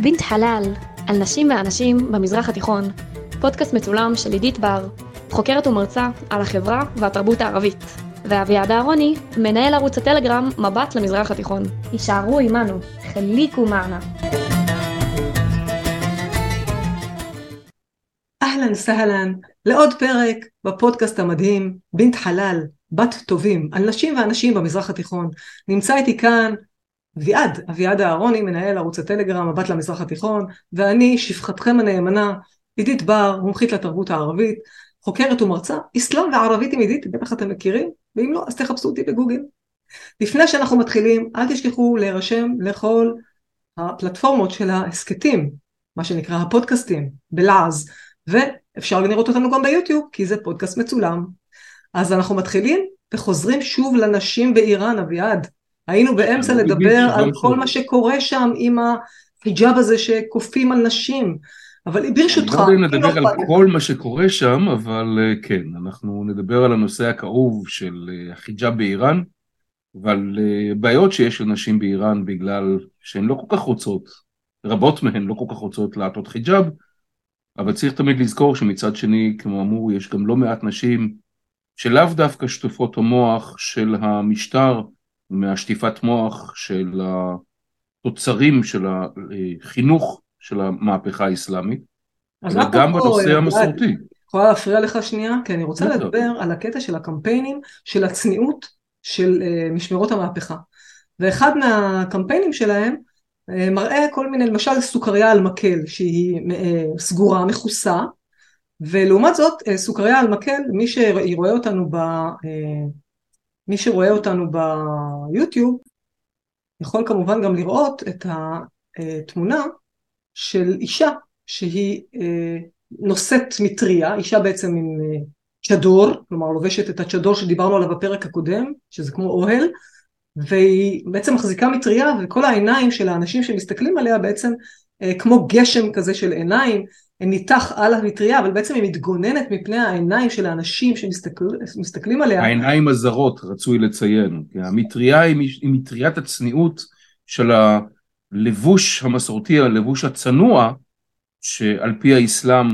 בינת חלל, על נשים ואנשים במזרח התיכון, פודקאסט מצולם של עידית בר, חוקרת ומרצה על החברה והתרבות הערבית, ואביעד אהרוני, מנהל ערוץ הטלגרם מבט למזרח התיכון. הישארו עמנו, חליקו מענה. אהלן סהלן, לעוד פרק בפודקאסט המדהים, בינת חלל, בת טובים, על נשים ואנשים במזרח התיכון. נמצא איתי כאן אביעד, אביעד אהרוני, מנהל ערוץ הטלגרם, מבט למזרח התיכון, ואני, שפחתכם הנאמנה, עידית בר, מומחית לתרבות הערבית, חוקרת ומרצה, אסלאם וערבית עם עידית, בטח אתם מכירים, ואם לא, אז תחפשו אותי בגוגל. לפני שאנחנו מתחילים, אל תשכחו להירשם לכל הפלטפורמות של ההסכתים, מה שנקרא הפודקאסטים, בלעז, ואפשר לראות אותנו גם ביוטיוב, כי זה פודקאסט מצולם. אז אנחנו מתחילים וחוזרים שוב לנשים באיראן, אביעד. היינו באמצע לדבר על כל מה שקורה שם עם החיג'אב הזה שכופים על נשים. אבל ברשותך... אני לא יודע אם נדבר על כל מה שקורה שם, אבל אה, כן, אנחנו נדבר על הנושא הכאוב של אה, החיג'אב באיראן, ועל אה, בעיות שיש לנשים באיראן בגלל שהן לא כל כך רוצות, רבות מהן לא כל כך רוצות לעטות חיג'אב, אבל צריך תמיד לזכור שמצד שני, כמו אמרו, יש גם לא מעט נשים שלאו דווקא שטופות המוח של המשטר מהשטיפת מוח של התוצרים של החינוך של המהפכה האסלאמית, וגם בנושא המסורתי. יכולה להפריע לך שנייה? כי אני רוצה לדבר על הקטע של הקמפיינים של הצניעות של uh, משמרות המהפכה. ואחד מהקמפיינים שלהם uh, מראה כל מיני, למשל סוכריה על מקל שהיא סגורה, מכוסה, ולעומת זאת סוכריה על מקל, מי שרואה אותנו ב... מי שרואה אותנו ביוטיוב יכול כמובן גם לראות את התמונה של אישה שהיא אה, נושאת מטריה, אישה בעצם עם אה, צ'דור, כלומר לובשת את הצ'דור שדיברנו עליו בפרק הקודם, שזה כמו אוהל, והיא בעצם מחזיקה מטריה וכל העיניים של האנשים שמסתכלים עליה בעצם אה, כמו גשם כזה של עיניים, ניתח על המטריה, אבל בעצם היא מתגוננת מפני העיניים של האנשים שמסתכלים עליה. העיניים הזרות, רצוי לציין. המטריה היא מטריית הצניעות של הלבוש המסורתי, הלבוש הצנוע, שעל פי האסלאם,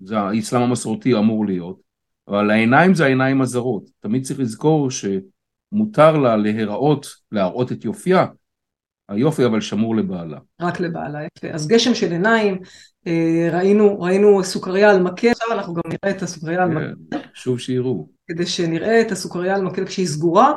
זה האסלאם המסורתי אמור להיות, אבל העיניים זה העיניים הזרות. תמיד צריך לזכור שמותר לה להיראות, להראות את יופייה, היופי אבל שמור לבעלה. רק לבעלה, יפה. אז גשם של עיניים, אה, ראינו, ראינו סוכריה על מקל, עכשיו אנחנו גם נראה את הסוכריה על כן, מקל. שוב שיראו. כדי שנראה את הסוכריה על מקל כשהיא סגורה,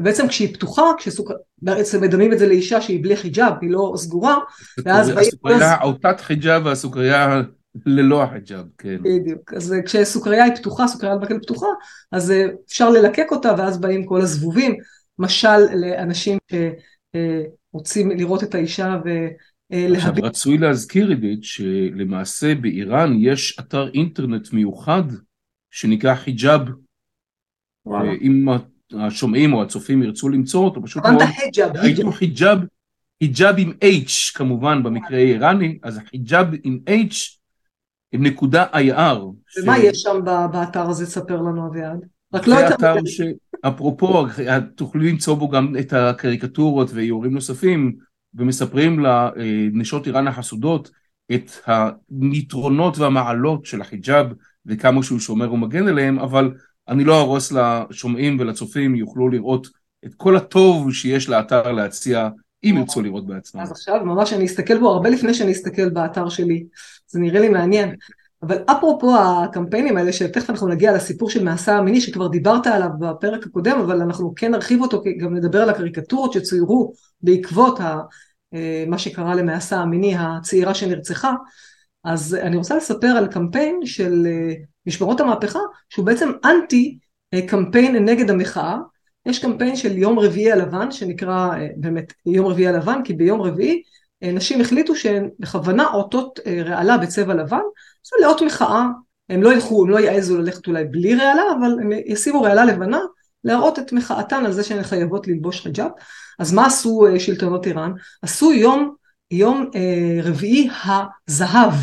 ובעצם כשהיא פתוחה, כשסוכר... בעצם מדמים את זה לאישה שהיא בלי חיג'אב, היא לא סגורה, ואז... הסוכריה עוטת חיג'אב והסוכריה ללא החיג'אב, כן. בדיוק, אז כשסוכריה היא פתוחה, סוכריה על מקל פתוחה, אז אה, אפשר ללקק אותה, ואז באים כל הזבובים, משל לאנשים שרוצים לראות את האישה ו... עכשיו רצוי להזכיר עידית שלמעשה באיראן יש אתר אינטרנט מיוחד שנקרא חיג'אב. אם השומעים או הצופים ירצו למצוא אותו, פשוט מאוד, הייתם חיג'אב, חיג'אב עם H כמובן במקרה האיראני, אז החיג'אב עם H עם נקודה IR. ומה יש שם באתר הזה, ספר לנו אביעד? רק לא את... זה אתר שאפרופו, תוכלו למצוא בו גם את הקריקטורות ואיורים נוספים. ומספרים לנשות איראן החסודות את היתרונות והמעלות של החיג'אב וכמה שהוא שומר ומגן עליהם, אבל אני לא ארוס לשומעים ולצופים, יוכלו לראות את כל הטוב שיש לאתר להציע, אם ירצו לראות בעצמם. אז עכשיו ממש אני אסתכל בו הרבה לפני שאני אסתכל באתר שלי, זה נראה לי מעניין. אבל אפרופו הקמפיינים האלה, שתכף אנחנו נגיע לסיפור של מעשה המיני, שכבר דיברת עליו בפרק הקודם, אבל אנחנו כן נרחיב אותו, כי גם נדבר על הקריקטורות שצוירו בעקבות ה, אה, מה שקרה למעשה המיני הצעירה שנרצחה. אז אני רוצה לספר על קמפיין של אה, משמרות המהפכה, שהוא בעצם אנטי אה, קמפיין נגד המחאה. יש קמפיין של יום רביעי הלבן, שנקרא באמת יום רביעי הלבן, כי ביום רביעי נשים החליטו שהן בכוונה עוטות רעלה בצבע לבן, זה לאות מחאה, הם לא ילכו, הם לא יעזו ללכת אולי בלי רעלה, אבל הם ישימו רעלה לבנה, להראות את מחאתן על זה שהן חייבות ללבוש חיג'אב. אז מה עשו אה, שלטונות איראן? עשו יום, יום אה, רביעי הזהב,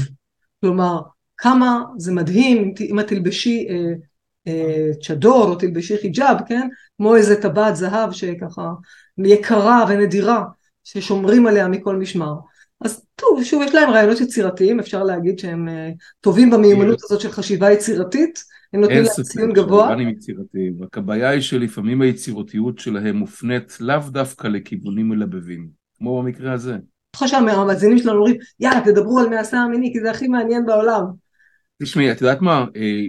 כלומר כמה זה מדהים אם את תלבשי אה, אה, צ'דור או תלבשי חיג'אב, כן? כמו איזה טבעת זהב שככה יקרה ונדירה, ששומרים עליה מכל משמר. אז טוב, שוב, יש להם רעיונות יצירתיים, אפשר להגיד שהם uh, טובים במיומנות כן. הזאת של חשיבה יצירתית, הם נותנים להם ציון גבוה. אין ספק יצירתיים, רק הבעיה היא שלפעמים היצירתיות שלהם מופנית לאו דווקא לכיוונים מלבבים, כמו במקרה הזה. אני חושב שהמאזינים שלנו אומרים, יאללה, תדברו על מעשה המיני, כי זה הכי מעניין בעולם. תשמעי, את יודעת מה, אה,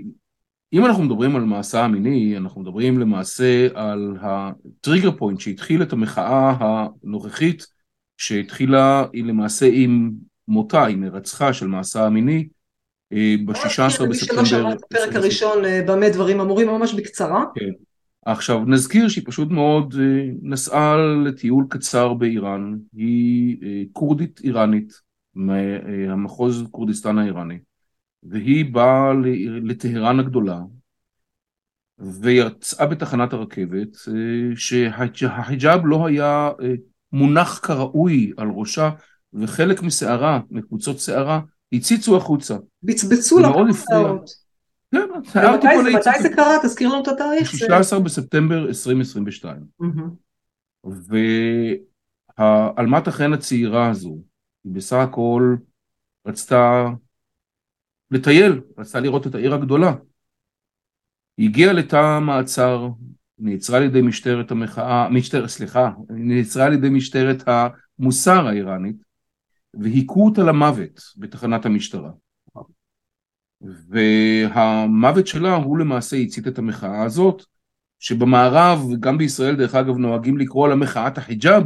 אם אנחנו מדברים על מעשה המיני, אנחנו מדברים למעשה על הטריגר פוינט שהתחיל את המחאה הנוכחית, שהתחילה למעשה עם מותה, עם הרצחה של מעשה המיני, אה, ב-16 בספטמבר. שמע את הפרק הראשון, אה, במה דברים אמורים, ממש בקצרה. כן. עכשיו נזכיר שהיא פשוט מאוד נסעה לטיול קצר באיראן, היא כורדית איראנית, מהמחוז כורדיסטן האיראני. והיא באה לטהרן הגדולה ויצאה בתחנת הרכבת אה, שהחיג'אב לא היה אה, מונח כראוי על ראשה וחלק משערה, מקבוצות שערה, הציצו החוצה. בצבצו לה בשערות. כן, מתי זה קרה? תזכיר לנו את התאריך. 16 בספטמבר 2022. ועלמת החן הצעירה הזו, היא בסך הכל רצתה לטייל, רצתה לראות את העיר הגדולה. היא הגיעה לתא המעצר, נעצרה על ידי משטרת המחאה, משטרת, סליחה, נעצרה על ידי משטרת המוסר האיראנית, והיכו אותה למוות בתחנת המשטרה. והמוות שלה הוא למעשה הצית את המחאה הזאת, שבמערב, גם בישראל דרך אגב, נוהגים לקרוא לה מחאת החיג'אב,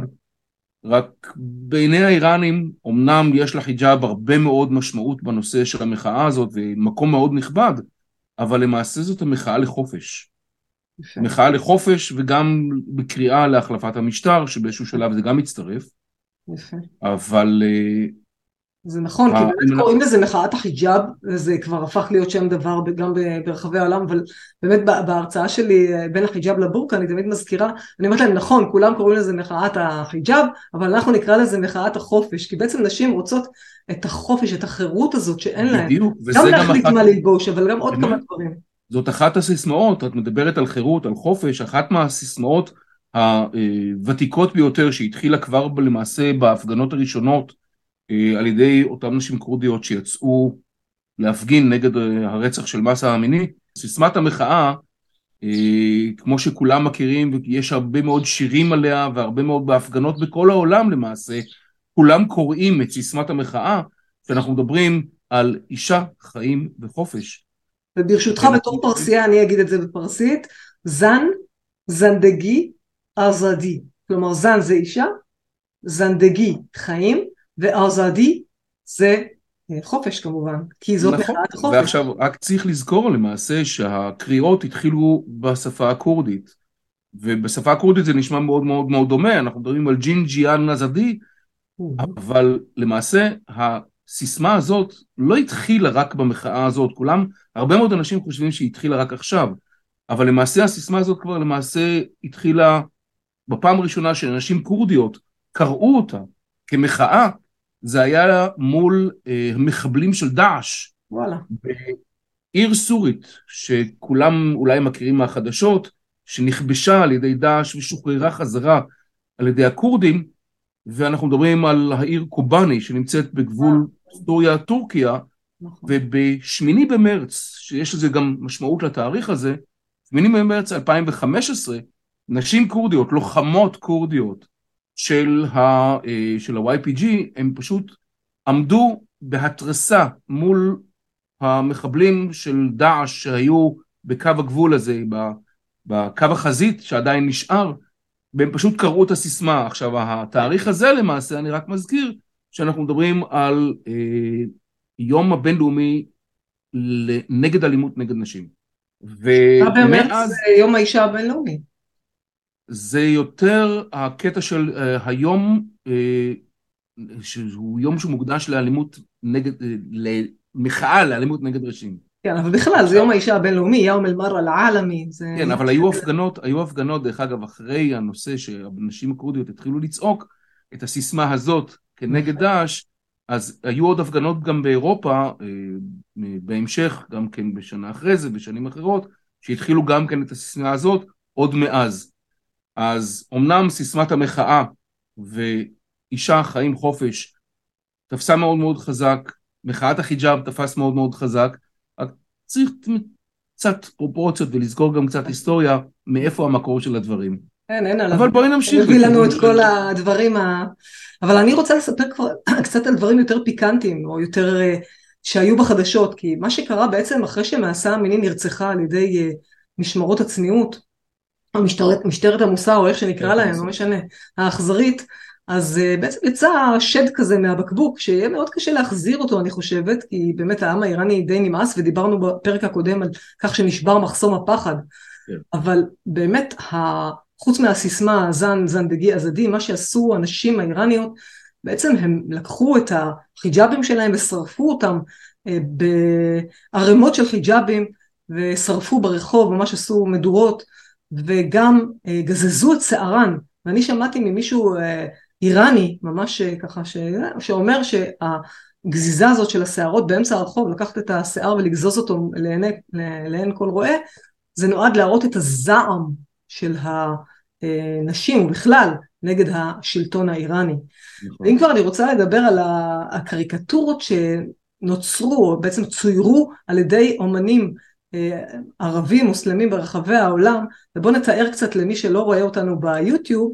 רק בעיני האיראנים אמנם יש לחיג'אב הרבה מאוד משמעות בנושא של המחאה הזאת ומקום מאוד נכבד, אבל למעשה זאת המחאה לחופש. יפה. מחאה לחופש וגם בקריאה להחלפת המשטר, שבאיזשהו שלב זה גם מצטרף. יפה. אבל אה, זה נכון, כי באמת קוראים לזה מחאת החיג'אב, זה כבר הפך להיות שם דבר גם ברחבי העולם, אבל באמת בהרצאה שלי אה, בין החיג'אב לבורקה, אני תמיד מזכירה, אני אומרת להם, נכון, כולם קוראים לזה מחאת החיג'אב, אבל אנחנו נקרא לזה מחאת החופש, כי בעצם נשים רוצות את החופש, את החירות הזאת שאין להן. גם להחליט מה ללבוש, אבל גם עוד כמה דברים. זאת אחת הסיסמאות, את מדברת על חירות, על חופש, אחת מהסיסמאות הוותיקות ביותר שהתחילה כבר למעשה בהפגנות הראשונות על ידי אותן נשים כורדיות שיצאו להפגין נגד אה, הרצח של מסה המיני. סיסמת המחאה, אה, כמו שכולם מכירים, ויש הרבה מאוד שירים עליה והרבה מאוד בהפגנות בכל העולם למעשה, כולם קוראים את סיסמת המחאה, שאנחנו מדברים על אישה, חיים וחופש. וברשותך בתור פרסייה אני אגיד את זה בפרסית, זן, זנדגי, آزادی. כלומר زن זה אישה, زندگی חיים, ו آزادی זה אה, חופש כמובן, כי זאת נכון, מחאת החופש. ועכשיו רק צריך לזכור למעשה שהקריאות התחילו בשפה הכורדית, ובשפה הכורדית זה נשמע מאוד מאוד מאוד דומה, אנחנו מדברים על Jin Jiyan Azadî, אבל למעשה הסיסמה הזאת לא התחילה רק במחאה הזאת, כולם, הרבה מאוד אנשים חושבים שהיא התחילה רק עכשיו, אבל למעשה הסיסמה הזאת כבר למעשה התחילה בפעם הראשונה שאנשים כורדיות קראו אותה כמחאה זה היה מול אה, מחבלים של דאעש. וואלה. בעיר סורית, שכולם אולי מכירים מהחדשות, שנכבשה על ידי דאעש ושוחררה חזרה על ידי הכורדים, ואנחנו מדברים על העיר קובאני שנמצאת בגבול סוריה-טורקיה, נכון. ובשמיני במרץ, שיש לזה גם משמעות לתאריך הזה, שמיני במרץ 2015, נשים כורדיות, לוחמות כורדיות, של ה-YPG, אה, הם פשוט עמדו בהתרסה מול המחבלים של דאעש שהיו בקו הגבול הזה, בקו החזית שעדיין נשאר, והם פשוט קראו את הסיסמה. עכשיו, התאריך הזה למעשה, אני רק מזכיר, שאנחנו מדברים על אה, יום הבינלאומי נגד אלימות נגד נשים. ומאז... זה יום האישה הבינלאומי. זה יותר הקטע של uh, היום, uh, שהוא יום שמוקדש לאלימות נגד, uh, למחאה לאלימות נגד נשים. כן, אבל בכלל זה יום האישה הבינלאומי, יום אל-מרה לעלמי. זה... כן, אבל היו הפגנות, היו הפגנות, דרך אגב, אחרי הנושא שהנשים הכורדיות התחילו לצעוק את הסיסמה הזאת כנגד נכון. דאעש, אז היו עוד הפגנות גם באירופה, בהמשך, גם כן בשנה אחרי זה, בשנים אחרות, שהתחילו גם כן את הסיסמה הזאת עוד מאז. אז אמנם סיסמת המחאה ואישה חיים חופש תפסה מאוד מאוד חזק, מחאת החיג'אב תפס מאוד מאוד חזק, צריך קצת פרופורציות ולזכור גם קצת היסטוריה מאיפה המקור של הדברים. אין, אין עליו. אבל בואי נמשיך. מביא לנו את כל הדברים ה... אבל אני רוצה לספר קצת על דברים יותר פיקנטיים, או יותר אה, שהיו בחדשות, כי מה שקרה בעצם אחרי שמעשה המיני נרצחה על ידי אה, משמרות הצניעות, או משטרת, המוסר, או איך שנקרא להם, לא משנה, האכזרית, אז uh, בעצם יצא שד כזה מהבקבוק, שיהיה מאוד קשה להחזיר אותו אני חושבת, כי באמת העם האיראני די נמאס, ודיברנו בפרק הקודם על כך שנשבר מחסום הפחד, כן. אבל באמת. חוץ מהסיסמה זן זנדגי עזדי, מה שעשו הנשים האיראניות, בעצם הם לקחו את החיג'אבים שלהם ושרפו אותם uh, בערימות של חיג'אבים, ושרפו ברחוב, ממש עשו מדורות, וגם uh, גזזו את שערן. ואני שמעתי ממישהו uh, איראני, ממש אה, ככה, ש... שאומר שהגזיזה הזאת של השערות באמצע הרחוב, לקחת את השיער ולגזוז אותו לעיני, לעין כל רועה, זה נועד להראות את הזעם של הנשים ובכלל נגד השלטון האיראני. נכון. ואם כבר אני רוצה לדבר על הקריקטורות שנוצרו, או בעצם צוירו על ידי אומנים אה, ערבים, מוסלמים ברחבי העולם, ובואו נתאר קצת למי שלא רואה אותנו ביוטיוב,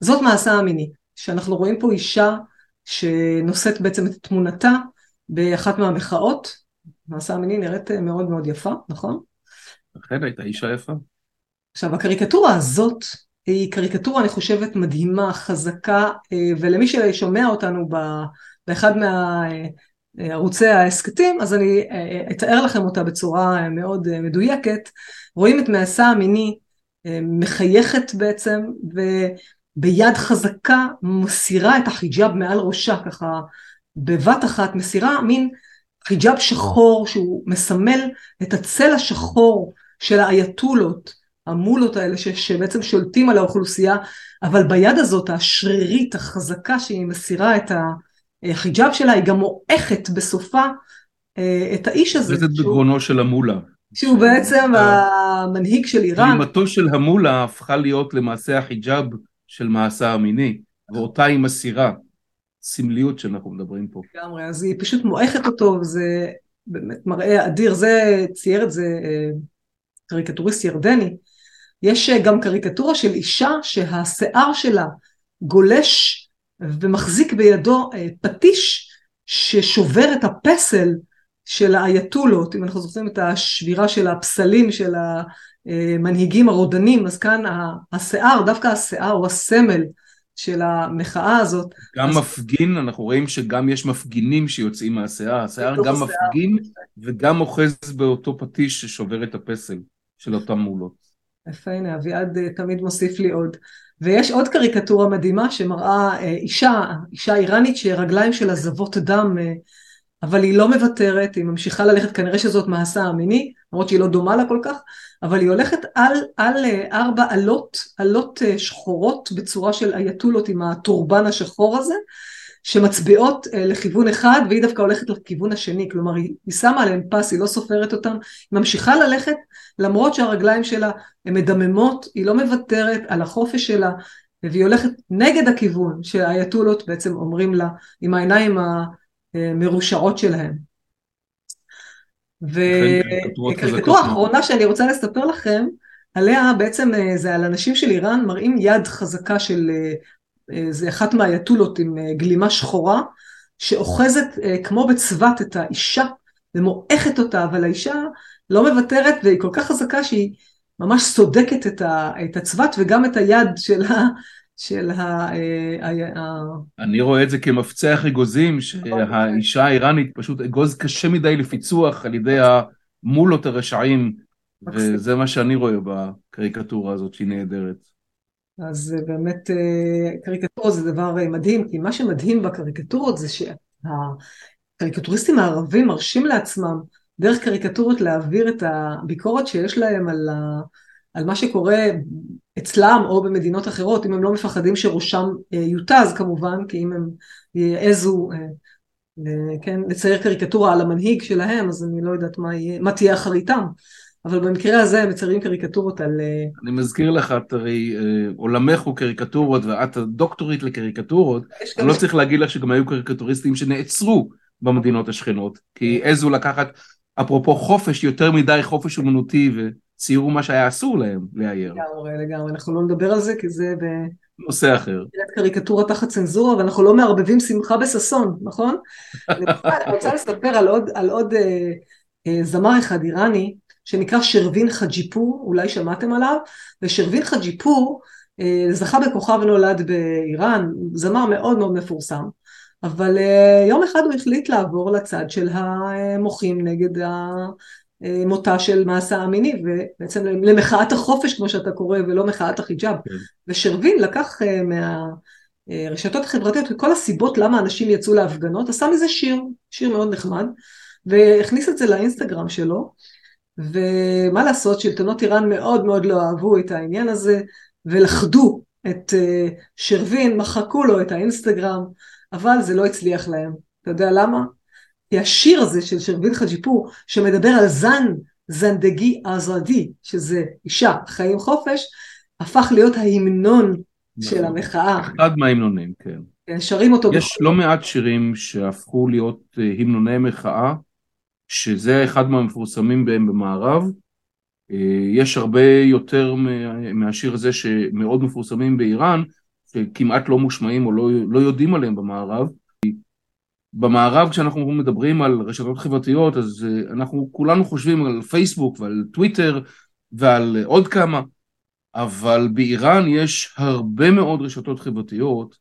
זאת מעשה המיני. שאנחנו רואים פה אישה שנושאת בעצם את תמונתה באחת מהמחאות. מעשה המיני נראית מאוד מאוד יפה, נכון? אכן הייתה אישה יפה. עכשיו הקריקטורה הזאת היא קריקטורה אני חושבת מדהימה, חזקה, אה, ולמי ששומע אותנו באחד מערוצי ההסכתים, אז אני אה, אתאר לכם אותה בצורה מאוד מדויקת. רואים את מעשה המיני אה, מחייכת בעצם, ביד חזקה מסירה את החיג'אב מעל ראשה, ככה בבת אחת מסירה מין חיג'אב שחור שהוא מסמל את הצל השחור של האייתולות, המולות האלה ש, שבעצם שולטים על האוכלוסייה, אבל ביד הזאת השרירית החזקה שהיא מסירה את החיג'אב שלה, היא גם מועכת בסופה אה, את האיש הזה. זה בגרונו של המולה. שהוא בעצם המנהיג של איראן. גלימתו של המולה הפכה להיות למעשה החיג'אב של מעשה המיני, ואותה היא מסירה. סמליות שאנחנו מדברים פה. לגמרי, אז היא פשוט מועכת אותו, וזה באמת מראה אדיר. זה, צייר את זה אה, קריקטוריסט ירדני. יש אה, גם קריקטורה של אישה שהשיער שלה גולש ומחזיק בידו אה, פטיש ששובר את הפסל של האייתולות, אם אנחנו זוכרים את השבירה של הפסלים של המנהיגים הרודנים, אז כאן השיער, דווקא השיער הוא הסמל של המחאה הזאת. גם אז... מפגין, אנחנו רואים שגם יש מפגינים שיוצאים מהשיער, השיער גם השיער. מפגין וגם אוחז באותו פטיש ששובר את הפסל של אותם מולות. יפה, הנה אביעד אה, תמיד מוסיף לי עוד. ויש עוד קריקטורה מדהימה שמראה אה, אישה, אישה איראנית שרגליים של עזבות דם אה, אבל היא לא מוותרת, היא ממשיכה ללכת, כנראה שזאת מעשה המיני, למרות שהיא לא דומה לה כל כך, אבל היא הולכת על, על אה, ארבע עלות, עלות שחורות בצורה של אייתולות עם הטורבן השחור הזה, שמצביעות אה, לכיוון אחד והיא דווקא הולכת לכיוון השני, כלומר היא, היא שמה עליהן פס, היא לא סופרת אותן, היא ממשיכה ללכת למרות שהרגליים שלה הן מדממות, היא לא מוותרת על החופש שלה, והיא הולכת נגד הכיוון שהאייתולות בעצם אומרים לה, עם העיניים ה... מרושעות שלהם. וקריקטורה האחרונה שאני רוצה לספר לכם, עליה בעצם אה, זה על אנשים של איראן מראים יד חזקה של, אה, זה אחת מהאייתולות עם גלימה שחורה, שאוחזת כמו בצבת את האישה ומועכת אותה, אבל האישה לא מוותרת והיא כל כך חזקה שהיא ממש סודקת את הצבת וגם את היד של ה... אה, אני רואה את זה כמפצח אגוזים, שהאישה האיראנית פשוט אגוז קשה מדי לפיצוח על ידי המולות הרשעים, וזה מה שאני רואה בקריקטורה הזאת שהיא נהדרת. אז באמת אה, קריקטורה זה דבר אה, מדהים, כי מה שמדהים בקריקטורות זה שהקריקטוריסטים הערבים מרשים לעצמם דרך קריקטורות להעביר את הביקורת שיש להם על, ה, על מה שקורה אצלם או במדינות אחרות, אם הם לא מפחדים שראשם אה, יותז כמובן, כי אם הם יעזו אה, כן, לצייר קריקטורה על המנהיג שלהם, אז אני לא יודעת מה, יהיה, מה תהיה אחריתם. אבל במקרה הזה הם מציירים קריקטורות על... אה, אני מזכיר לך, את הרי עולמך הוא קריקטורות ואת הדוקטורית לקריקטורות, אני לא צריך להגיד לך שגם היו קריקטוריסטים שנעצרו במדינות השכנות, כי העזו לקחת, אפרופו חופש, יותר מדי חופש אומנותי וציירו מה שהיה אסור להם לאייר. לגמרי, לגמרי, אנחנו לא נדבר על זה כי זה ב... נושא אחר. קריקטורה תחת צנזורה ואנחנו לא מערבבים שמחה בששון, נכון? אני רוצה לספר על עוד, על עוד אה, אה, זמר אחד איראני שנקרא שרווין חג'יפור, אולי שמעתם עליו, ושרווין חג'יפור אה, זכה בכוכב נולד באיראן, זמר מאוד מאוד מפורסם, אבל אה, יום אחד הוא החליט לעבור לצד של המוחים נגד מותה של מעשה המיני, ובעצם למחאת החופש כמו שאתה קורא, ולא מחאת החיג'אב. כן. ושרווין לקח אה, מהרשתות החברתיות את כל הסיבות למה אנשים יצאו להפגנות, עשה מזה שיר, שיר מאוד נחמד, והכניס את זה לאינסטגרם שלו, ומה לעשות, שלטונות איראן מאוד מאוד לא אהבו את העניין הזה, ולכדו את אה, שרווין, מחקו לו את האינסטגרם, אבל זה לא הצליח להם. אתה יודע למה? כי השיר הזה של שרווין חג'יפור, שמדבר על זן, זנדגי עזרדי, שזה אישה, חיים חופש, הפך להיות ההמנון של נכון. המחאה. אחד מההמנונים, כן. כן. שרים אותו. יש לא מעט שירים שהפכו להיות אה, המנוני מחאה, שזה אחד מהמפורסמים בהם במערב. אה, יש הרבה יותר מהשיר הזה שמאוד מפורסמים באיראן, שכמעט לא מושמעים או לא, לא יודעים עליהם במערב. במערב כשאנחנו מדברים על רשתות חברתיות אז אה, אנחנו כולנו חושבים על פייסבוק ועל טוויטר ועל עוד כמה אבל באיראן יש הרבה מאוד רשתות חברתיות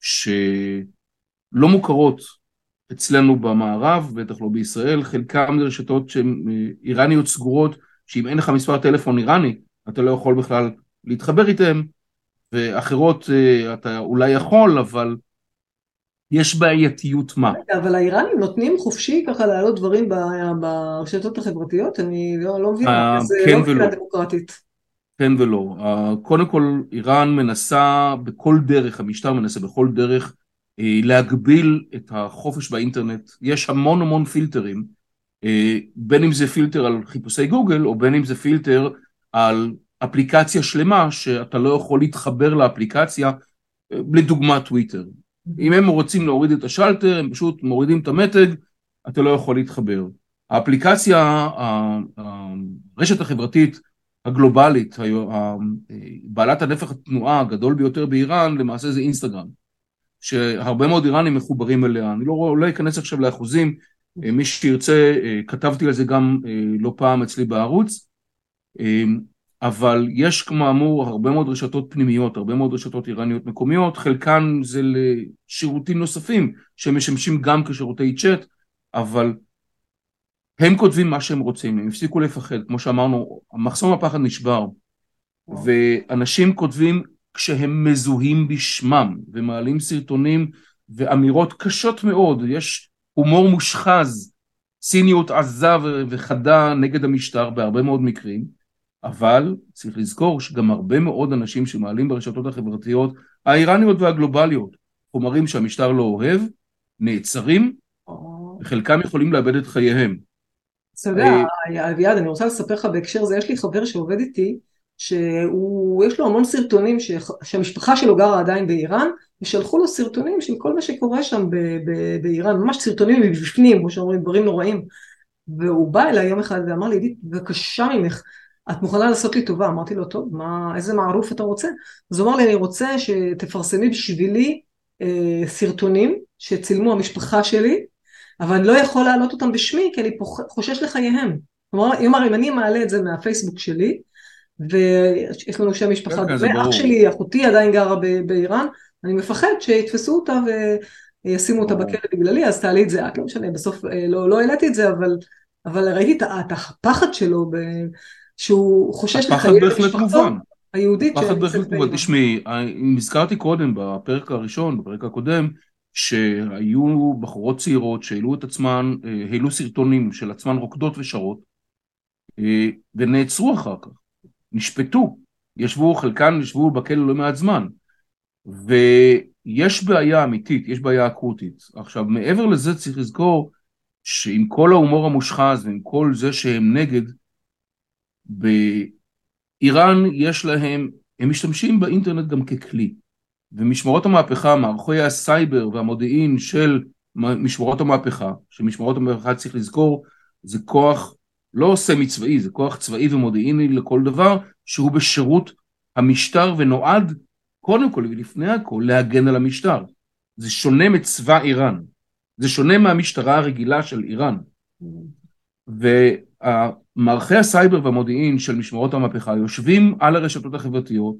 שלא מוכרות אצלנו במערב, בטח לא בישראל, חלקם זה רשתות שהן אה, איראניות סגורות, שאם אין לך מספר טלפון איראני, אתה לא יכול בכלל להתחבר איתן, ואחרות אה, אתה אולי יכול, אבל יש בעייתיות מה. אבל האיראנים נותנים חופשי ככה להעלות דברים ברשתות החברתיות? אני לא, לא מבינה, זה כן לא מדינה דמוקרטית. כן ולא. קודם כל, איראן מנסה בכל דרך, המשטר מנסה בכל דרך אה, להגביל את החופש באינטרנט. יש המון המון פילטרים, אה, בין אם זה פילטר על חיפושי גוגל, או בין אם זה פילטר על אפליקציה שלמה שאתה לא יכול להתחבר לאפליקציה, אה, לדוגמה טוויטר. אם הם רוצים להוריד את השלטר, הם פשוט מורידים את המתג, אתה לא יכול להתחבר. האפליקציה, הרשת החברתית הגלובלית, בעלת הנפח התנועה הגדול ביותר באיראן, למעשה זה אינסטגרם. שהרבה מאוד איראנים מחוברים אליה, אני לא, לא אכנס עכשיו לאחוזים, מי שירצה, כתבתי על זה גם לא פעם אצלי בערוץ, אבל יש כאמור הרבה מאוד רשתות פנימיות, הרבה מאוד רשתות איראניות מקומיות, חלקן זה לשירותים נוספים שמשמשים גם כשירותי צ'אט, אבל הם כותבים מה שהם רוצים, הם הפסיקו לפחד, כמו שאמרנו, מחסום הפחד נשבר, ואנשים כותבים כשהם מזוהים בשמם, ומעלים סרטונים ואמירות קשות מאוד, יש הומור מושחז, ציניות עזה וחדה נגד המשטר בהרבה מאוד מקרים, אבל צריך לזכור שגם הרבה מאוד אנשים שמעלים ברשתות החברתיות האיראניות והגלובליות חומרים שהמשטר לא אוהב, נעצרים, וחלקם יכולים לאבד את חייהם. אתה יודע, אה, אביעד, אני רוצה לספר לך בהקשר זה, יש לי חבר שעובד איתי, שיש לו המון סרטונים שהמשפחה שלו גרה עדיין באיראן, ושלחו לו סרטונים של כל מה שקורה שם באיראן, ממש סרטונים מבפנים, כמו שאומרים, דברים נוראים. והוא בא אליי יום אחד ואמר לי, עידית, בבקשה ממך, את מוכנה לעשות לי טובה? אמרתי לו, טוב, מה, איזה מערוף אתה רוצה? אז הוא אמר לי, אני רוצה שתפרסמי בשבילי אה, סרטונים שצילמו המשפחה שלי, אבל אני לא יכול להעלות אותם בשמי, כי אני חושש לחייהם. כלומר, אם אני מעלה את זה מהפייסבוק שלי, ויש לנו שם משפחה. כן, דומה, אח שלי, אחותי עדיין גרה באיראן, אני מפחד שיתפסו אותה וישימו אותה בכלא בגללי, אז תעלי את זה את, לא משנה, בסוף אה, לא, לא העליתי את זה, אבל, אבל ראיתי את הפחד שלו, ב, שהוא חושש לחיי משפחתו היהודית. פחד בהחלט מובן, תשמעי, אם הזכרתי קודם בפרק הראשון, בפרק הקודם, שהיו בחורות צעירות שהעלו את עצמן, אה, העלו סרטונים של עצמן רוקדות ושרות, אה, ונעצרו אחר כך. נשפטו, ישבו, חלקן ישבו בכלא לא מעט זמן. ויש בעיה אמיתית, יש בעיה אקוטית. עכשיו, מעבר לזה צריך לזכור שעם כל ההומור המושחז ועם כל זה שהם נגד, באיראן יש להם, הם משתמשים באינטרנט גם ככלי, ומשמרות המהפכה, מערכי הסייבר והמודיעין של משמרות המהפכה, שמשמרות המהפכה צריך לזכור, זה כוח לא סמי צבאי, זה כוח צבאי ומודיעיני לכל דבר, שהוא בשירות המשטר ונועד קודם כל ולפני הכל להגן על המשטר. זה שונה מצבא איראן, זה שונה מהמשטרה הרגילה של איראן. ומערכי הסייבר והמודיעין של משמרות המהפכה יושבים על הרשתות החברתיות,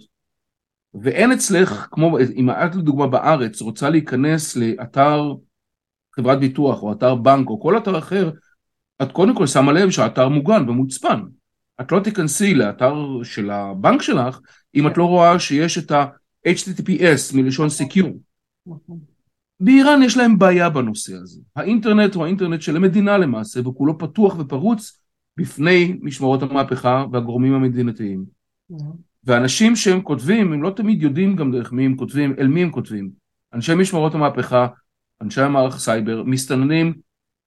ואין אצלך, כמו אם את לדוגמה בארץ רוצה להיכנס לאתר חברת ביטוח או אתר בנק או כל אתר אחר, את קודם כל שמה לב שהאתר מוגן ומוצפן. את לא תיכנסי לאתר של הבנק שלך אם את לא רואה שיש את ה-HTTPS מלשון Secure. באיראן יש להם בעיה בנושא הזה. האינטרנט הוא האינטרנט של המדינה למעשה, וכולו פתוח ופרוץ בפני משמרות המהפכה והגורמים המדינתיים. ואנשים שהם כותבים, הם לא תמיד יודעים גם דרך מי הם כותבים, אל מי הם כותבים. אנשי משמרות המהפכה, אנשי המערך סייבר, מסתננים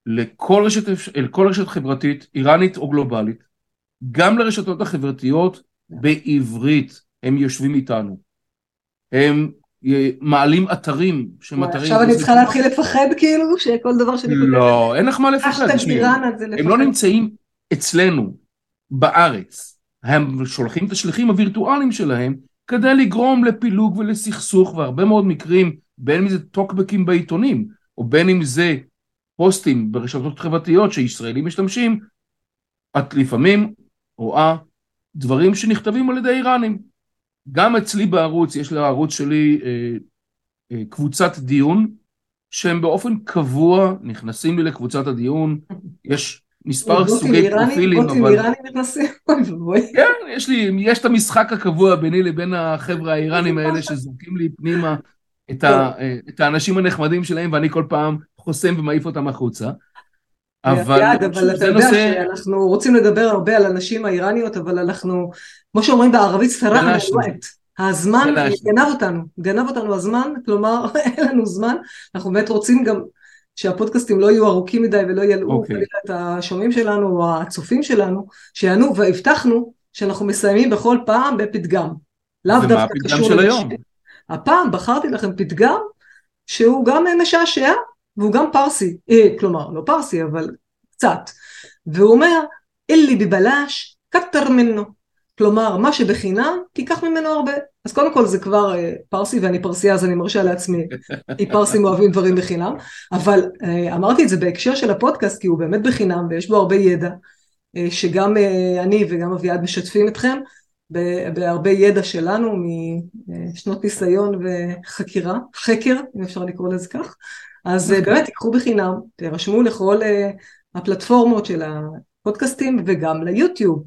לכל רשת, לכל רשת חברתית, איראנית או גלובלית, גם לרשתות החברתיות בעברית, הם יושבים איתנו. הם מעלים אתרים שהם אתרים... עכשיו אני צריכה להתחיל לפחד כאילו, שכל דבר שאני כותבת... לא, אין לך מה לפחד. הם לא נמצאים אצלנו, בארץ. הם שולחים את השליחים הווירטואליים שלהם כדי לגרום לפילוג ולסכסוך, והרבה מאוד מקרים, בין אם זה טוקבקים בעיתונים, או בין אם זה פוסטים ברשתות חברתיות שישראלים משתמשים, את לפעמים רואה דברים שנכתבים על ידי איראנים. גם אצלי בערוץ, יש לערוץ שלי אה, אה, קבוצת דיון, שהם באופן קבוע נכנסים לי לקבוצת הדיון, יש מספר סוגי פרופילים, אבל... בוטים איראנים נכנסים? כן, יש לי, יש את המשחק הקבוע ביני לבין החבר'ה האיראנים האלה שזורקים לי פנימה את, ה, את האנשים הנחמדים שלהם, ואני כל פעם חוסם ומעיף אותם החוצה. אבל, יד, אבל אתה יודע נושא... שאנחנו רוצים לדבר הרבה על הנשים האיראניות, אבל אנחנו, כמו שאומרים בערבית, ספרד מלואט. הזמן גנב אותנו, גנב אותנו הזמן, כלומר אין לנו זמן, אנחנו באמת רוצים גם שהפודקאסטים לא יהיו ארוכים מדי ולא ילאו okay. אוקיי. את השומעים שלנו או הצופים שלנו, שיענו, והבטחנו שאנחנו מסיימים בכל פעם בפתגם. לאו דווקא קשור לנשים. הפעם בחרתי לכם פתגם שהוא גם משעשע והוא גם פרסי, אה, כלומר לא פרסי אבל קצת, והוא אומר אלי בבלש כתר ממנו, כלומר מה שבחינם תיקח ממנו הרבה, אז קודם כל זה כבר אה, פרסי ואני פרסייה אז אני מרשה לעצמי, כי פרסים אוהבים דברים בחינם, אבל אה, אמרתי את זה בהקשר של הפודקאסט כי הוא באמת בחינם ויש בו הרבה ידע, אה, שגם אה, אני וגם אביעד משתפים אתכם, בהרבה ידע שלנו משנות ניסיון וחקירה, חקר, אם אפשר לקרוא לזה כך. אז אה, באמת תיקחו בחינם, תירשמו לכל אה, הפלטפורמות של הפודקאסטים וגם ליוטיוב.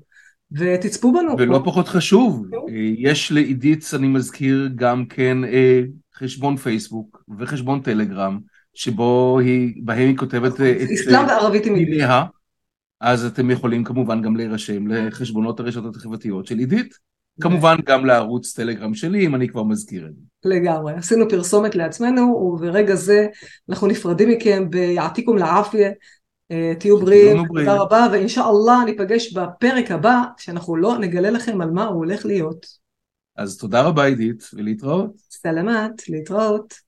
ותצפו בנו. ולא פחות חשוב, אה, יש לעידית, אני מזכיר, גם כן חשבון פייסבוק וחשבון טלגרם, שבו היא, בהם היא כותבת נכון, את... אסלאם בערבית עם עידית. אז אתם יכולים כמובן גם להירשם לחשבונות הרשתות החברתיות של עידית. כמובן גם לערוץ טלגרם שלי, אם אני כבר מזכיר את זה. לגמרי, עשינו פרסומת לעצמנו, וברגע זה אנחנו נפרדים מכם ביעתיקום לעפיה. אה, תהיו בריאים, תודה רבה, ואינשאללה ניפגש בפרק הבא, שאנחנו לא נגלה לכם על מה הוא הולך להיות. אז תודה רבה עידית, ולהתראות. סלמת, להתראות.